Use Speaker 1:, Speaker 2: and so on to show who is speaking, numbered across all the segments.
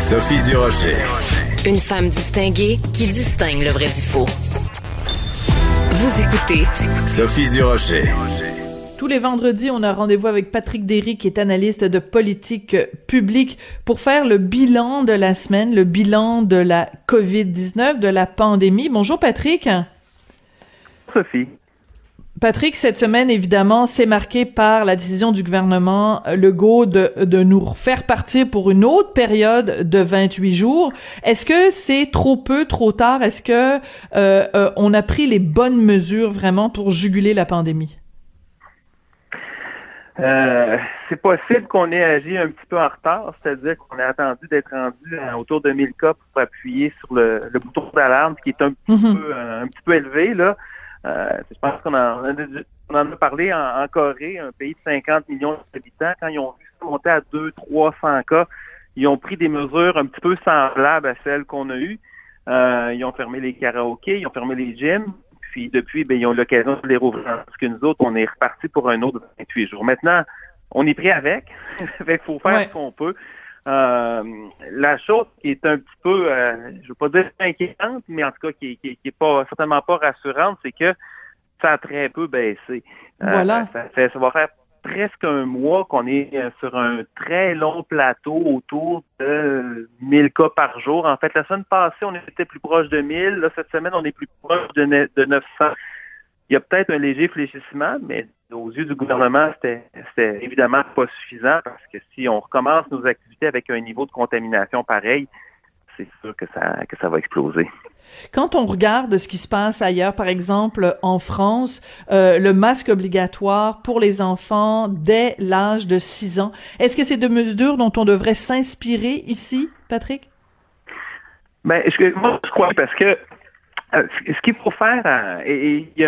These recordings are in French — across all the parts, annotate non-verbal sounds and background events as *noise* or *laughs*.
Speaker 1: Sophie Durocher.
Speaker 2: Une femme distinguée qui distingue le vrai du faux. Vous écoutez
Speaker 1: Sophie Durocher.
Speaker 3: Tous les vendredis, on a rendez-vous avec Patrick Derry, qui est analyste de politique publique, pour faire le bilan de la semaine, le bilan de la COVID-19, de la pandémie. Bonjour Patrick.
Speaker 4: Sophie.
Speaker 3: Patrick, cette semaine, évidemment, c'est marqué par la décision du gouvernement Legault de, de nous faire partir pour une autre période de 28 jours. Est-ce que c'est trop peu, trop tard? Est-ce que euh, euh, on a pris les bonnes mesures vraiment pour juguler la pandémie?
Speaker 4: Euh, c'est possible qu'on ait agi un petit peu en retard, c'est-à-dire qu'on a attendu d'être rendu à autour de 1000 cas pour appuyer sur le, le bouton d'alarme, qui est un petit,
Speaker 3: Mhm.
Speaker 4: peu, un petit peu élevé. Là. Euh, je pense qu'on en, on en a parlé en, en Corée, un pays de 50 millions d'habitants. Quand ils ont vu ça monter à 200, 300 cas, ils ont pris des mesures un petit peu semblables à celles qu'on a eues. Euh, ils ont fermé les karaokés, ils ont fermé les gyms. Puis depuis, ben, ils ont eu l'occasion de les rouvrir. Parce que nous autres, on est reparti pour un autre 28 jours. Maintenant, on est pris avec. *laughs* Il faut faire
Speaker 3: Ouais.
Speaker 4: ce qu'on peut. Euh, la chose qui est un petit peu, euh, je veux pas dire inquiétante, mais en tout cas qui, qui, qui est pas certainement pas rassurante, c'est que ça a très peu baissé. Euh,
Speaker 3: Voilà.
Speaker 4: Ça, fait, ça va faire presque un mois qu'on est sur un très long plateau autour de 1000 cas par jour. En fait, la semaine passée, on était plus proche de 1000. Là, cette semaine, on est plus proche ne- de 900. Il y a peut-être un léger fléchissement, mais aux yeux du gouvernement, c'était évidemment pas suffisant parce que si on recommence nos activités avec un niveau de contamination pareil, c'est sûr que ça, que ça va exploser.
Speaker 3: Quand on regarde ce qui se passe ailleurs, par exemple en France, euh, le masque obligatoire pour les enfants dès l'âge de 6 ans, est-ce que c'est de mesures dont on devrait s'inspirer ici, Patrick?
Speaker 4: Ben, je, moi, je crois parce que euh, ce qu'il faut faire, euh, et, et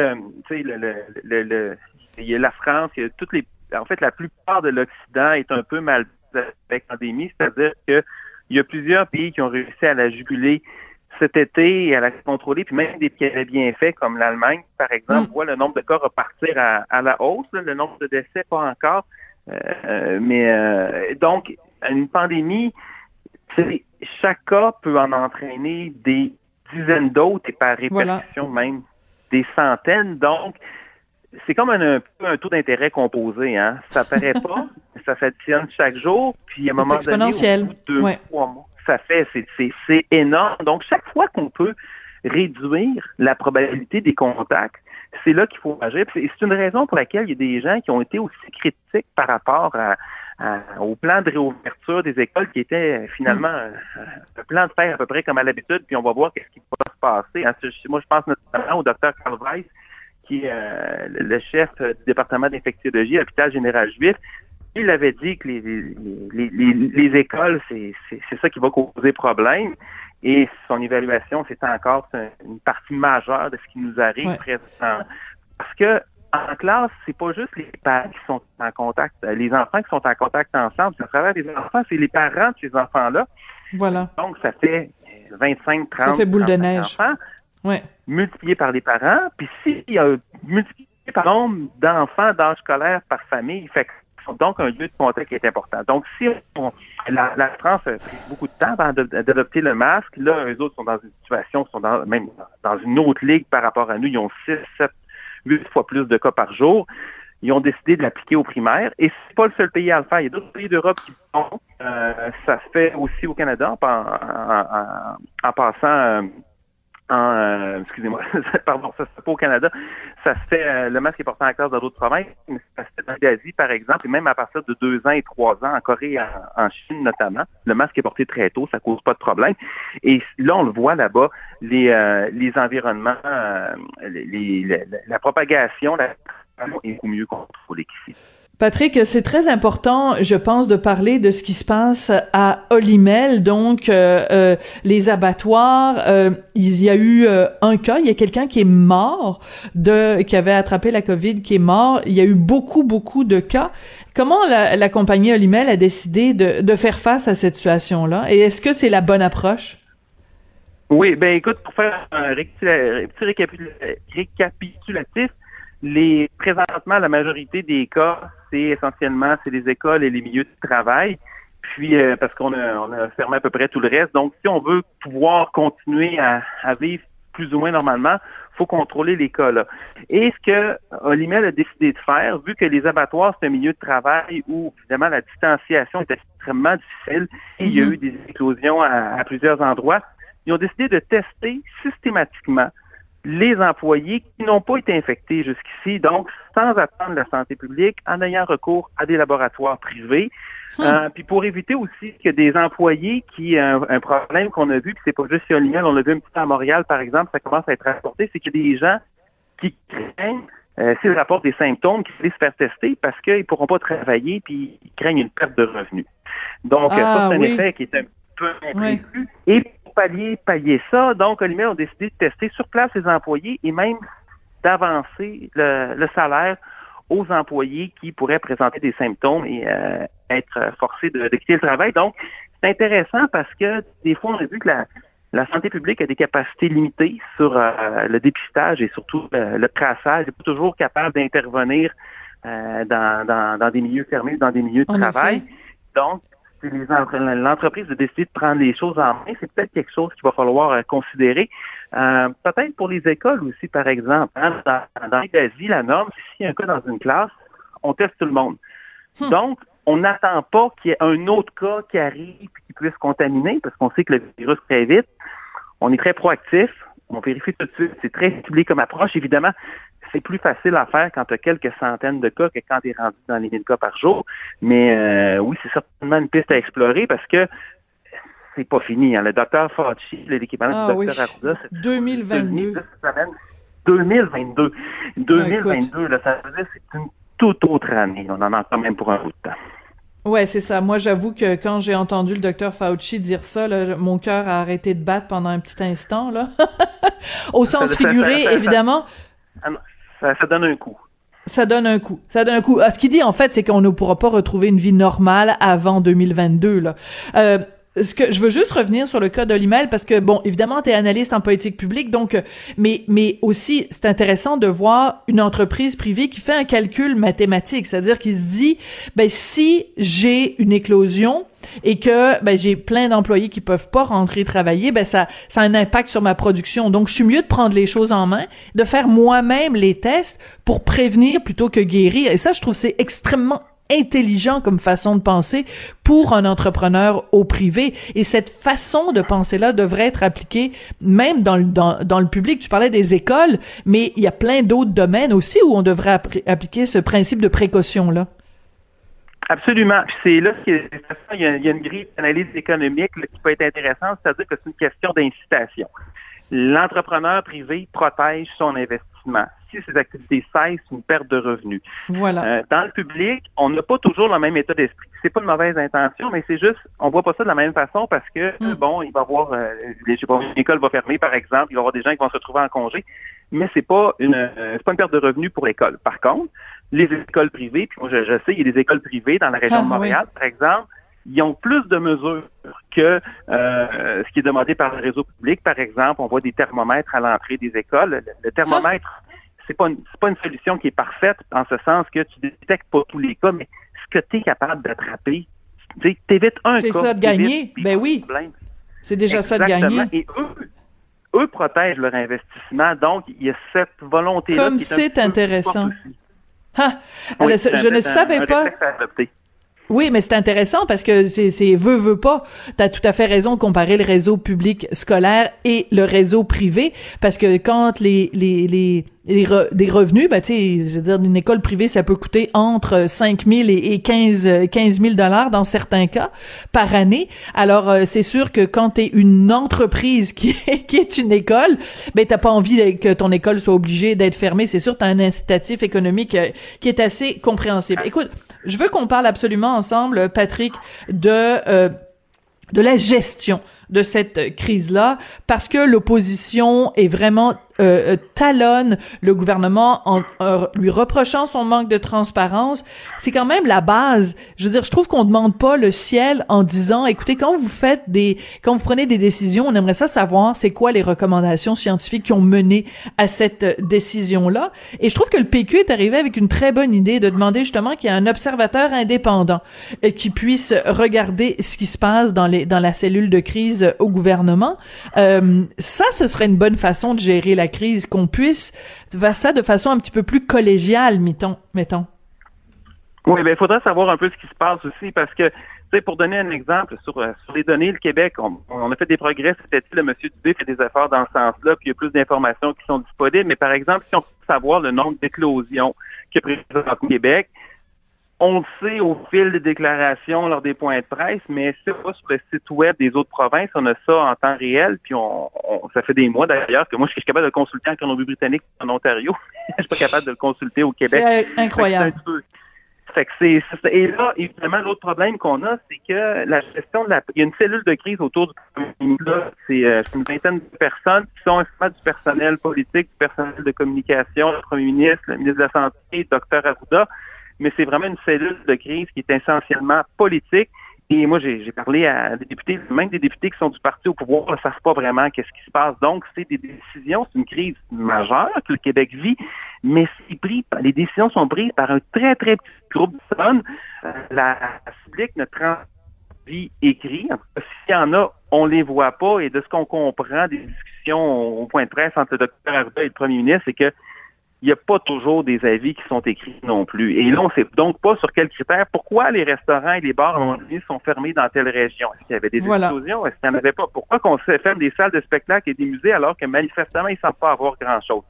Speaker 4: sais, le, le, le, le- il y a la France, il y a toutes les, en fait, la plupart de l'Occident est un peu mal avec la pandémie, c'est-à-dire que il y a plusieurs pays qui ont réussi à la juguler cet été et à la contrôler, puis même des qui avaient bien fait, comme l'Allemagne, par exemple,
Speaker 3: Mm.
Speaker 4: voit le nombre de cas repartir à, à la hausse, là, le nombre de décès pas encore. Euh, euh, mais euh, donc, une pandémie, chaque cas peut en entraîner des dizaines d'autres et par
Speaker 3: Voilà.
Speaker 4: répétition même des centaines. Donc, c'est comme un, un un taux d'intérêt composé. Hein? Ça paraît pas, *laughs* ça s'additionne chaque jour, puis à un moment donné,
Speaker 3: exponentiel.
Speaker 4: au bout de deux,
Speaker 3: Ouais.
Speaker 4: trois mois, ça fait, c'est, énorme. Donc, chaque fois qu'on peut réduire la probabilité des contacts, c'est là qu'il faut agir. C'est une raison pour laquelle il y a des gens qui ont été aussi critiques par rapport à, à- au plan de réouverture des écoles qui était euh, finalement euh, un plan de faire à peu près comme à l'habitude, puis on va voir qu'est-ce qui va se passer. Hein, Moi, je pense notamment au docteur Carl Weiss, qui est euh, le chef euh, du département d'infectiologie à l'hôpital général juif. Il avait dit que les, les, les, les- les écoles, c'est ça qui va causer problème. Et son évaluation, c'est encore une partie majeure de ce qui nous arrive
Speaker 3: Ouais.
Speaker 4: présentement. Parce que en classe, c'est pas juste les parents qui sont en contact, euh, les enfants qui sont en contact ensemble. C'est à travers les enfants, c'est les parents de ces enfants-là.
Speaker 3: Voilà.
Speaker 4: Donc, ça fait 25, 30,
Speaker 3: Ça fait boule de
Speaker 4: 35
Speaker 3: neige.
Speaker 4: enfants
Speaker 3: Ouais.
Speaker 4: Multiplié par les parents. Puis s'il y a multiplié par nombre d'enfants d'âge scolaire par famille, fait donc un lieu de contact qui est important. Donc, si on- la, la France a pris beaucoup de temps avant d'adopter le masque, là, eux autres sont dans une situation, sont dans, même dans une autre ligue par rapport à nous. Ils ont 6, 7, 8 fois plus de cas par jour. Ils ont décidé de l'appliquer aux primaires. Et c'est pas le seul pays à le faire. Il y a d'autres pays d'Europe qui le font. Euh, ça se fait aussi au Canada en, en- en- en passant euh, en, euh, excusez-moi, *laughs* pardon, ça se fait pas au Canada. Ça se fait, euh, le masque est porté en classe dans d'autres provinces, mais ça se fait en Asie, par exemple, et même à partir de deux ans et trois ans, en Corée et en, en Chine notamment, le masque est porté très tôt, ça cause pas de problème. Et là, on le voit là-bas, les, euh, les environnements, euh, les, les- la, la propagation, la est beaucoup mieux contrôlée qu'ici.
Speaker 3: Patrick, c'est très important, je pense, de parler de ce qui se passe à Olimel, donc euh, euh, les abattoirs. Euh, il y a eu un cas, il y a quelqu'un qui est mort, de qui avait attrapé la COVID, qui est mort. Il y a eu beaucoup, beaucoup de cas. Comment la, la compagnie Olimel a décidé de, de faire face à cette situation-là? Et est-ce que c'est la bonne approche?
Speaker 4: Oui, ben écoute, pour faire un récapitulatif, les présentement la majorité des cas c'est essentiellement c'est les écoles et les milieux de travail. Puis euh, parce qu'on a, on a fermé à peu près tout le reste. Donc, si on veut pouvoir continuer à, vivre plus ou moins normalement, faut contrôler les cas là. Et ce que Olimel a décidé de faire, vu que les abattoirs, c'est un milieu de travail où, évidemment, la distanciation est extrêmement difficile et il y a mhm. eu des éclosions à plusieurs endroits, ils ont décidé de tester systématiquement les employés qui n'ont pas été infectés jusqu'ici, donc sans attendre la santé publique, en ayant recours à des laboratoires privés. Hmm. Euh, puis pour éviter aussi que des employés qui un, un problème qu'on a vu, puis c'est pas juste sur Olimel, on l'a vu un petit peu à Montréal, par exemple, ça commence à être rapporté, c'est qu'il y a des gens qui craignent, euh, s'ils rapportent des symptômes, qui vont se faire tester parce qu'ils ne pourront pas travailler puis ils craignent une perte de revenus. Donc, ça, ah c'est un effet qui est un peu imprévu. Et pallier, pallier ça. Donc, Olimel ont décidé de tester sur place les employés et même d'avancer le, salaire aux employés qui pourraient présenter des symptômes et euh, être forcés de, quitter le travail. Donc, c'est intéressant parce que des fois, on a vu que la, santé publique a des capacités limitées sur euh, le dépistage et surtout euh, le traçage. Elle n'est pas toujours capable d'intervenir dans, dans, des milieux fermés, dans des milieux de travail. Donc, l'entreprise a décidé de prendre les choses en main, c'est peut-être quelque chose qu'il va falloir euh, considérer. Euh, peut-être pour les écoles aussi, par exemple. Hein, dans, dans l'Asie, la norme, s'il y a un cas dans une classe, on teste tout le monde. Hmm. Donc, on n'attend pas qu'il y ait un autre cas qui arrive et qui puisse contaminer, parce qu'on sait que le virus très vite. On est très proactif, on vérifie tout de suite. C'est très ciblé comme approche. Évidemment, c'est plus facile à faire quand tu as quelques centaines de cas que quand tu es rendu dans les 1000 cas par jour. Mais euh, oui, c'est certainement une piste à explorer parce que c'est pas fini. Hein. Le docteur Fauci, l'équivalent
Speaker 3: du ah docteur Arruda, c'est 2022.
Speaker 4: 2022. 2022, là, ça veut dire que c'est une toute autre année. On en a quand même pour un bout de temps.
Speaker 3: Ouais, c'est ça. Moi, j'avoue que quand j'ai entendu le docteur Fauci dire ça, là, mon cœur a arrêté de battre pendant un petit instant, là. *laughs* Au sens figuré, évidemment.
Speaker 4: Ça, donne un coup.
Speaker 3: Ça donne un coup. Ça donne un coup. Ah, ce qu'il dit, en fait, c'est qu'on ne pourra pas retrouver une vie normale avant 2022, là. Euh, ce que je veux juste revenir sur le cas d'Olimel parce que bon évidemment tu es analyste en politique publique donc mais mais aussi c'est intéressant de voir une entreprise privée qui fait un calcul mathématique c'est-à-dire qui se dit ben si j'ai une éclosion et que ben, j'ai plein d'employés qui peuvent pas rentrer travailler, ben ça, ça a un impact sur ma production. Donc, je suis mieux de prendre les choses en main, de faire moi-même les tests pour prévenir plutôt que guérir. Et ça, je trouve c'est extrêmement intelligent comme façon de penser pour un entrepreneur au privé. Et cette façon de penser-là devrait être appliquée même dans le, dans, dans le public. Tu parlais des écoles, mais il y a plein d'autres domaines aussi où on devrait appliquer ce principe de précaution-là.
Speaker 4: Absolument. c'est là qu'il y, a, une grille d'analyse économique qui peut être intéressante, c'est-à-dire que c'est une question d'incitation. L'entrepreneur privé protège son investissement. Si ses activités cessent, une perte de revenus.
Speaker 3: Voilà.
Speaker 4: Euh, dans le public, on n'a pas toujours le même état d'esprit. C'est pas une mauvaise intention, mais c'est juste, on voit pas ça de la même façon parce que mm. bon, il va y avoir, euh, je sais pas, une école va fermer par exemple, il va y avoir des gens qui vont se retrouver en congé, mais c'est pas une, euh, c'est pas une perte de revenus pour l'école. Par contre, les écoles privées, puis moi je, sais, il y a des écoles privées dans la région de ah, Montréal, par exemple, ils ont plus de mesures que euh, ce qui est demandé par le réseau public. Par exemple, on voit des thermomètres à l'entrée des écoles. Le, thermomètre, c'est pas une, pas une solution qui est parfaite en ce sens que tu détectes pas tous les cas, mais ce que tu es capable d'attraper, tu évites un cas.
Speaker 3: C'est ça de gagner. Ben oui. C'est déjà ça de gagner.
Speaker 4: Et eux, eux protègent leur investissement. Donc, il y a cette volonté-là.
Speaker 3: Comme c'est intéressant. Ah, je ne savais pas. Oui, mais c'est intéressant parce que c'est, veut, veut pas. T'as tout à fait raison de comparer le réseau public scolaire et le réseau privé parce que quand les, les, les, des revenus, ben, tu je veux dire, une école privée, ça peut coûter entre 5 000 et, 15, 15 000 dollars dans certains cas par année. Alors, euh, c'est sûr que quand t'es une entreprise qui est, qui est une école, ben, t'as pas envie que ton école soit obligée d'être fermée. C'est sûr, t'as un incitatif économique euh, qui est assez compréhensible. Écoute, je veux qu'on parle absolument ensemble, Patrick, de euh, de la gestion de cette crise-là, parce que l'opposition est vraiment euh, euh, talonne le gouvernement en euh, lui reprochant son manque de transparence, c'est quand même la base. Je veux dire, je trouve qu'on demande pas le ciel en disant, écoutez, quand vous faites des, quand vous prenez des décisions, on aimerait ça savoir c'est quoi les recommandations scientifiques qui ont mené à cette décision-là. Et je trouve que le PQ est arrivé avec une très bonne idée de demander justement qu'il y ait un observateur indépendant qui puisse regarder ce qui se passe dans les, dans la cellule de crise au gouvernement. ça, ce serait une bonne façon de gérer la crise, qu'on puisse faire ça de façon un petit peu plus collégiale, mettons. mettons.
Speaker 4: Oui, ben il faudrait savoir un peu ce qui se passe aussi parce que pour donner un exemple, sur, euh, sur les données, le Québec, on, a fait des progrès été. Le monsieur Dubé fait des efforts dans ce sens-là, puis il y a plus d'informations qui sont disponibles. Mais par exemple, si on peut savoir le nombre d'éclosions qu'il y a présent au Québec, on le sait au fil des déclarations lors des points de presse, mais c'est pas sur le site web des autres provinces. On a ça en temps réel, puis on, ça fait des mois d'ailleurs que moi je suis capable de le consulter en Colombie-Britannique en Ontario. *laughs* je suis pas capable de le consulter au Québec.
Speaker 3: C'est incroyable.
Speaker 4: Fait que c'est, et là, évidemment, l'autre problème qu'on a, c'est que la gestion de la, il y a une cellule de crise autour du là, c'est euh, une vingtaine de personnes qui sont du personnel politique, du personnel de communication, le premier ministre, le ministre de la Santé, le docteur Arruda mais c'est vraiment une cellule de crise qui est essentiellement politique. Et moi, j'ai parlé à des députés, même des députés qui sont du parti au pouvoir, ne savent pas vraiment qu'est-ce qui se passe. Donc, c'est des décisions, c'est une crise majeure que le Québec vit, mais pris, les décisions sont prises par un très, très petit groupe de personnes. Euh, la, public ne vie écrit. S'il y en a, on les voit pas. Et de ce qu'on comprend des discussions au point de presse entre le docteur Arruda et le premier ministre, c'est que il n'y a pas toujours des avis qui sont écrits non plus. Et là, on ne sait donc pas sur quels critères. Pourquoi les restaurants et les bars sont fermés dans telle région? Est-ce qu'il y avait des explosions? Est-ce qu'il n'y en avait pas? Pourquoi qu'on se ferme des salles de spectacle et des musées alors que manifestement, ils ne semblent pas avoir grand-chose?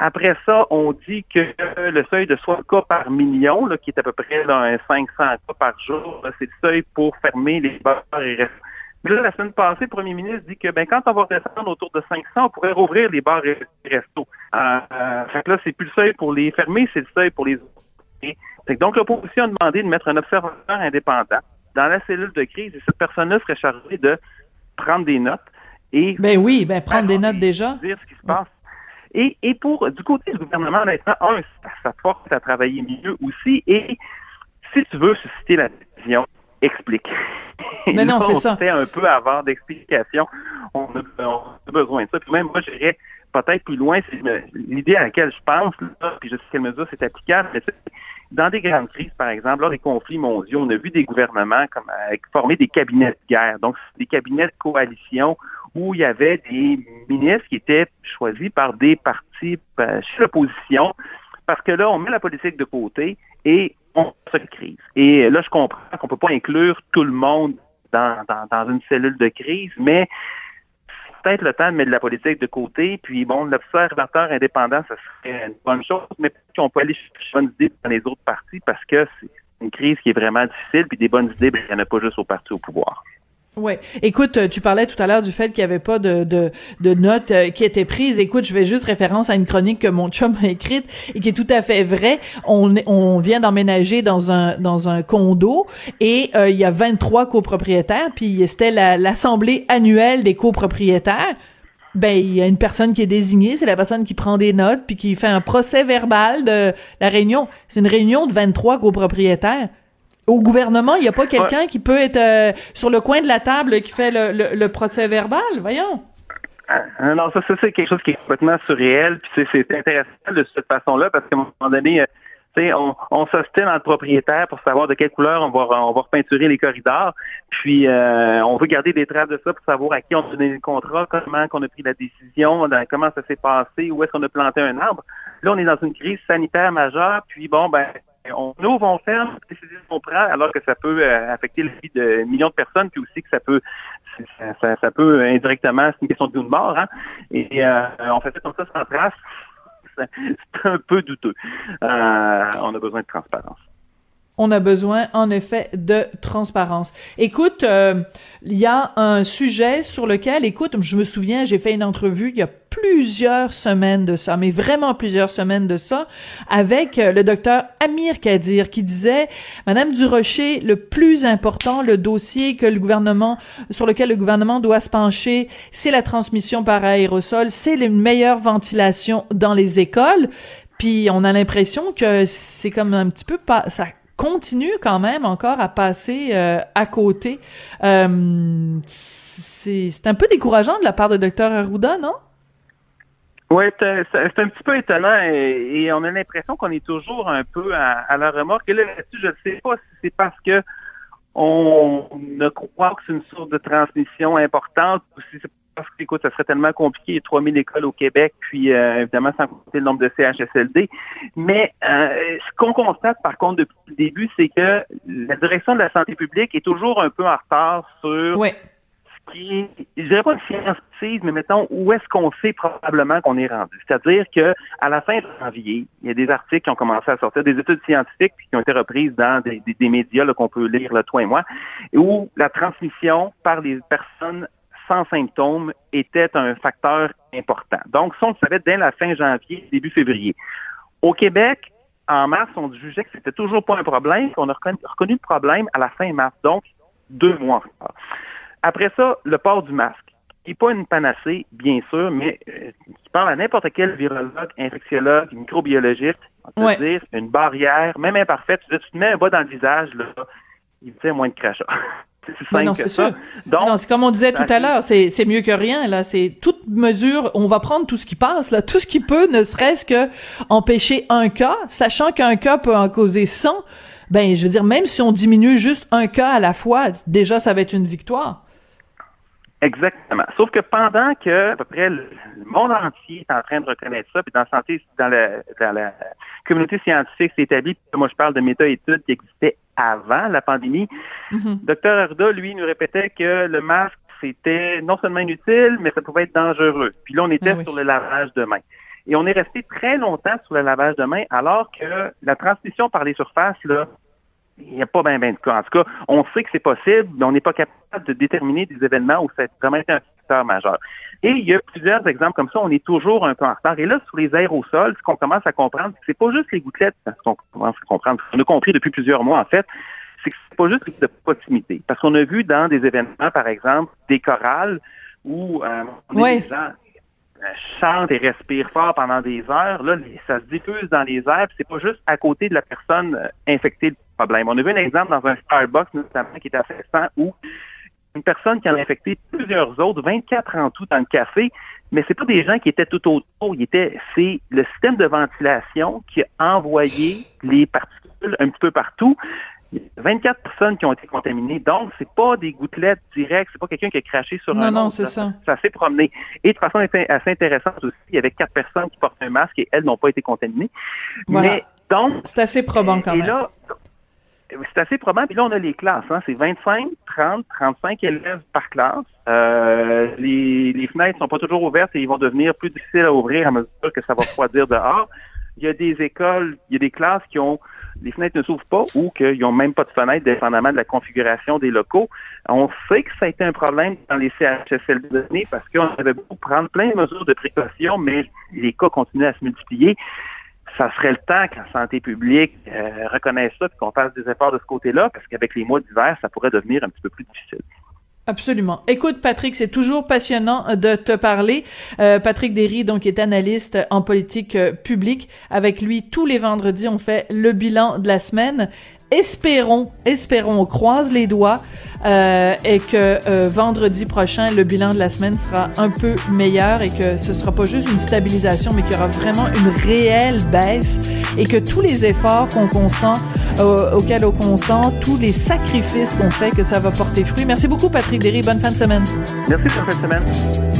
Speaker 4: Après ça, on dit que le seuil de 60 cas par million, qui est à peu près là, un 500 cas par jour, c'est le seuil pour fermer les bars et restaurants mais là, la semaine passée, le premier ministre dit que ben, quand on va descendre autour de 500, on pourrait rouvrir les bars et les restos. Euh, euh, fait que là, c'est plus le seuil pour les fermer, c'est le seuil pour les autres. donc, l'opposition a demandé de mettre un observateur indépendant dans la cellule de crise et cette personne-là serait chargée de prendre des notes et
Speaker 3: ben oui, ben prendre des notes déjà.
Speaker 4: Dire ce qui se passe. Et, et pour du côté du gouvernement, honnêtement, un, ça force à travailler mieux aussi. Et si tu veux susciter la décision, explique.
Speaker 3: Mais non, c'est ça.
Speaker 4: fait un peu avant d'explication. On, a, besoin de ça. Puis même moi, j'irais peut-être plus loin. L'idée à laquelle je pense, puis je sais quelle mesure c'est applicable, mais dans des grandes crises, par exemple, lors des conflits mondiaux, on a vu des gouvernements comme former des cabinets de guerre, donc des cabinets de coalition où il y avait des ministres qui étaient choisis par des partis euh, chez l'opposition, parce que là, on met la politique de côté et on se crise. Et là, je comprends qu'on peut pas inclure tout le monde dans, dans, une cellule de crise, mais peut-être le temps de mettre de la politique de côté. Puis bon, l'observateur indépendant, ça serait une bonne chose, mais qu'on peut aller chercher une bonne idée dans les autres partis parce que c'est une crise qui est vraiment difficile, puis des bonnes idées, ben, il n'y en a pas juste au parti au pouvoir.
Speaker 3: Ouais. Écoute, tu parlais tout à l'heure du fait qu'il n'y avait pas de, de, de notes euh, qui étaient prises. Écoute, je vais juste référence à une chronique que mon chum a écrite et qui est tout à fait vraie. On, on vient d'emménager dans un dans un condo et euh, il y a 23 copropriétaires, puis c'était l'assemblée annuelle des copropriétaires. Ben, il y a une personne qui est désignée, c'est la personne qui prend des notes puis qui fait un procès verbal de la réunion. C'est une réunion de 23 copropriétaires au gouvernement, il n'y a pas quelqu'un qui peut être euh, sur le coin de la table qui fait le, le, procès verbal, voyons.
Speaker 4: Ah, non, ça, c'est quelque chose qui est complètement surréel, puis c'est intéressant de cette façon-là, parce qu'à un moment donné, euh, on, on s'ostine entre propriétaires pour savoir de quelle couleur on va, on va repeinturer les corridors. Puis euh, on veut garder des traces de ça pour savoir à qui on a donné le contrat, comment qu'on a pris la décision, comment ça s'est passé, où est-ce qu'on a planté un arbre. Là, on est dans une crise sanitaire majeure, puis bon, ben on ouvre, on ferme, décision qu'on prend, alors que ça peut euh, affecter la vie de millions de personnes, puis aussi que ça peut ça, ça, peut indirectement, c'est une question de vie ou de mort, hein? Et euh, on fait ça comme ça sans trace. *laughs* C'est un peu douteux. Euh, on a besoin de transparence
Speaker 3: on a besoin en effet de transparence. Écoute, euh, il y a un sujet sur lequel, écoute, je me souviens, j'ai fait une entrevue il y a plusieurs semaines de ça, mais vraiment plusieurs semaines de ça, avec euh, le docteur Amir Kadir qui disait, Madame Durocher, le plus important, le dossier que le gouvernement, sur lequel le gouvernement doit se pencher, c'est la transmission par aérosol, c'est une meilleure ventilation dans les écoles. Puis on a l'impression que c'est comme un petit peu pas ça continue quand même encore à passer euh, à côté. Euh, c'est un peu décourageant de la part de Dr Arruda, non?
Speaker 4: Oui, c'est un petit peu étonnant et, on a l'impression qu'on est toujours un peu à, à la remorque. Et là, je ne sais pas si c'est parce que on ne croit que c'est une source de transmission importante ou si c'est parce que, écoute, ça serait tellement compliqué. Il y a 3000 écoles au Québec, puis euh, évidemment, sans compter le nombre de CHSLD. Mais euh, ce qu'on constate, par contre, depuis le début, c'est que la direction de la santé publique est toujours un peu en retard sur ce qui, je dirais pas une science précise, mais mettons, où est-ce qu'on sait probablement qu'on est rendu. C'est-à-dire que à la fin de janvier, il y a des articles qui ont commencé à sortir, des études scientifiques qui ont été reprises dans des, des, médias qu'on peut lire, là, toi et moi, où la transmission par les personnes sans symptômes était un facteur important. Donc, ça, on le savait dès la fin janvier, début février. Au Québec, en mars, on jugeait que c'était toujours pas un problème, qu'on a reconnu, le problème à la fin mars, donc deux mois. Après ça, le port du masque, qui n'est pas une panacée, bien sûr, mais euh, tu parles à n'importe quel virologue, infectiologue, microbiologiste, on dire, une barrière, même imparfaite, tu, te mets un bas dans le visage, là, il fait moins de
Speaker 3: non, c'est sûr. non, c'est comme on disait tout à l'heure, c'est, c'est mieux que rien, là. C'est toute mesure, on va prendre tout ce qui passe, là, tout ce qui peut, ne serait-ce que empêcher un cas, sachant qu'un cas peut en causer 100. Ben, je veux dire, même si on diminue juste un cas à la fois, déjà, ça va être une victoire.
Speaker 4: Exactement. Sauf que pendant que à peu près le monde entier est en train de reconnaître ça, puis dans la santé, dans la, dans la communauté scientifique s'est établi, moi je parle de méta-études qui existaient avant la pandémie, mm Dr Arda, lui, nous répétait que le masque, c'était non seulement inutile, mais ça pouvait être dangereux. Puis là, on était ah sur le lavage de mains. Et on est resté très longtemps sur le lavage de mains, alors que la transmission par les surfaces, là, il n'y a pas bien ben de cas. En tout cas, on sait que c'est possible, mais on n'est pas capable de déterminer des événements où ça a vraiment été un facteur majeur. Et il y a plusieurs exemples comme ça, on est toujours un peu en retard. Et là, sur les aérosols, ce qu'on commence à comprendre, c'est pas juste les gouttelettes, ce qu'on commence à comprendre, ce qu'on a compris depuis plusieurs mois, en fait, c'est que c'est pas juste de proximité. Parce qu'on a vu dans des événements, par exemple, des chorales où euh, les gens euh, chantent et respirent fort pendant des heures, là, ça se diffuse dans les airs, c'est pas juste à côté de la personne euh, infectée le problème. On a vu un exemple dans un Starbucks, notamment, qui était assez récent, où une personne qui en a infecté plusieurs autres, 24 en tout dans le café, mais c'est pas des gens qui étaient tout autour, c'est le système de ventilation qui a envoyé les particules un petit peu partout. 24 personnes qui ont été contaminées. Donc, c'est pas des gouttelettes directes, c'est pas quelqu'un qui a craché sur un
Speaker 3: Non, non, c'est ça.
Speaker 4: Ça, s'est promené. Et de façon assez intéressante aussi, il y avait quatre personnes qui portent un masque et elles n'ont pas été contaminées. Mais donc...
Speaker 3: C'est assez probant quand même.
Speaker 4: Là, c'est assez probant. Puis là, on a les classes. Hein. C'est 25, 30, 35 élèves par classe. Euh, les, les fenêtres sont pas toujours ouvertes et ils vont devenir plus difficiles à ouvrir à mesure que ça va refroidir dehors. Il y a des écoles, il y a des classes qui ont les fenêtres ne s'ouvrent pas ou qu'ils n'ont même pas de fenêtres, dépendamment de la configuration des locaux. On sait que ça a été un problème dans les CHSLD parce qu'on avait beau prendre plein de mesures de précaution, mais les cas continuent à se multiplier. Ça serait le temps que la santé publique euh, reconnaisse ça et qu'on fasse des efforts de ce côté-là, parce qu'avec les mois d'hiver, ça pourrait devenir un petit peu plus difficile.
Speaker 3: Absolument. Écoute, Patrick, c'est toujours passionnant de te parler. Euh, Patrick Derry, donc, est analyste en politique euh, publique. Avec lui, tous les vendredis, on fait le bilan de la semaine espérons, espérons, on croise les doigts euh, et que euh, vendredi prochain, le bilan de la semaine sera un peu meilleur et que ce sera pas juste une stabilisation, mais qu'il y aura vraiment une réelle baisse et que tous les efforts qu'on consent, euh, auxquels on consent, tous les sacrifices qu'on fait, que ça va porter fruit. Merci beaucoup, Patrick Derry. Bonne fin de semaine.
Speaker 4: Merci, bonne fin de semaine.